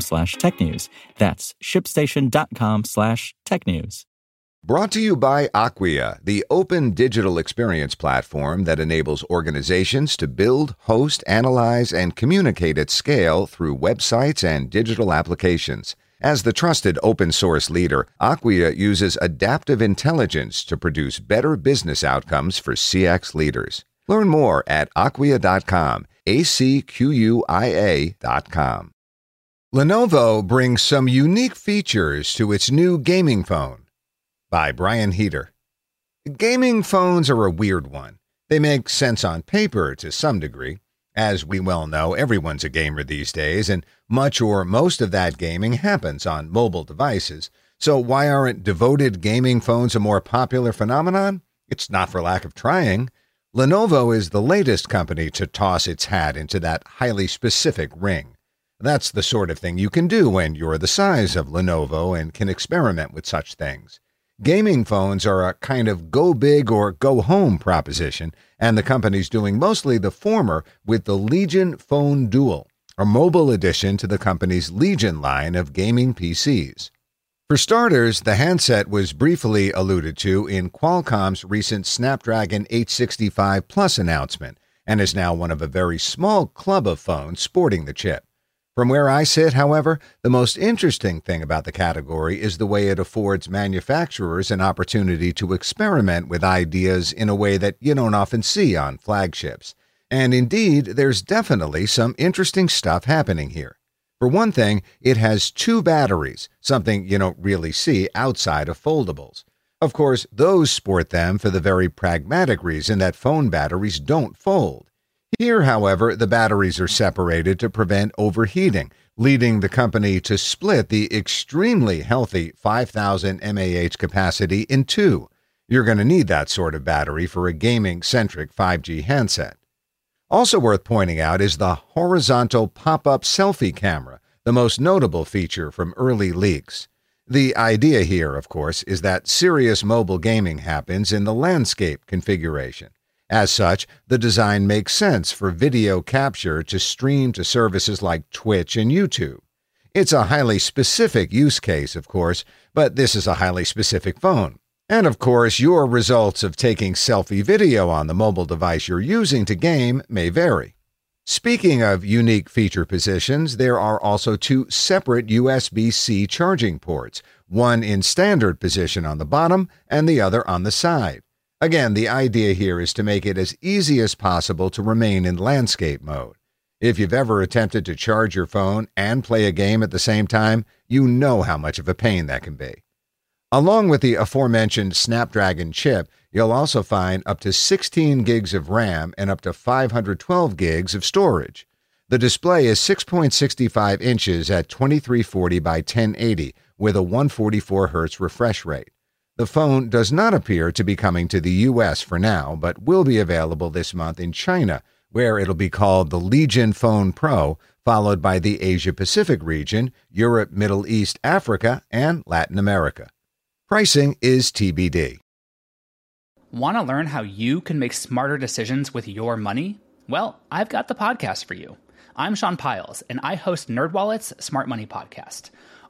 slash technews. That's shipstation.com slash technews. Brought to you by Acquia, the open digital experience platform that enables organizations to build, host, analyze, and communicate at scale through websites and digital applications. As the trusted open source leader, Acquia uses adaptive intelligence to produce better business outcomes for CX leaders. Learn more at acquia.com, A C Q U I A.com. Lenovo brings some unique features to its new gaming phone. By Brian Heater. Gaming phones are a weird one. They make sense on paper to some degree. As we well know, everyone's a gamer these days, and much or most of that gaming happens on mobile devices. So, why aren't devoted gaming phones a more popular phenomenon? It's not for lack of trying. Lenovo is the latest company to toss its hat into that highly specific ring. That's the sort of thing you can do when you're the size of Lenovo and can experiment with such things. Gaming phones are a kind of go big or go home proposition, and the company's doing mostly the former with the Legion Phone Duel, a mobile addition to the company's Legion line of gaming PCs. For starters, the handset was briefly alluded to in Qualcomm's recent Snapdragon 865 Plus announcement and is now one of a very small club of phones sporting the chip. From where I sit, however, the most interesting thing about the category is the way it affords manufacturers an opportunity to experiment with ideas in a way that you don't often see on flagships. And indeed, there's definitely some interesting stuff happening here. For one thing, it has two batteries, something you don't really see outside of foldables. Of course, those sport them for the very pragmatic reason that phone batteries don't fold. Here, however, the batteries are separated to prevent overheating, leading the company to split the extremely healthy 5000 mAh capacity in two. You're going to need that sort of battery for a gaming centric 5G handset. Also worth pointing out is the horizontal pop up selfie camera, the most notable feature from early leaks. The idea here, of course, is that serious mobile gaming happens in the landscape configuration. As such, the design makes sense for video capture to stream to services like Twitch and YouTube. It's a highly specific use case, of course, but this is a highly specific phone. And of course, your results of taking selfie video on the mobile device you're using to game may vary. Speaking of unique feature positions, there are also two separate USB C charging ports, one in standard position on the bottom and the other on the side. Again, the idea here is to make it as easy as possible to remain in landscape mode. If you've ever attempted to charge your phone and play a game at the same time, you know how much of a pain that can be. Along with the aforementioned Snapdragon chip, you'll also find up to 16 gigs of RAM and up to 512 gigs of storage. The display is 6.65 inches at 2340 by 1080 with a 144 Hz refresh rate. The phone does not appear to be coming to the US for now, but will be available this month in China, where it'll be called the Legion Phone Pro, followed by the Asia Pacific region, Europe, Middle East, Africa, and Latin America. Pricing is TBD. Want to learn how you can make smarter decisions with your money? Well, I've got the podcast for you. I'm Sean Pyles, and I host NerdWallet's Smart Money Podcast.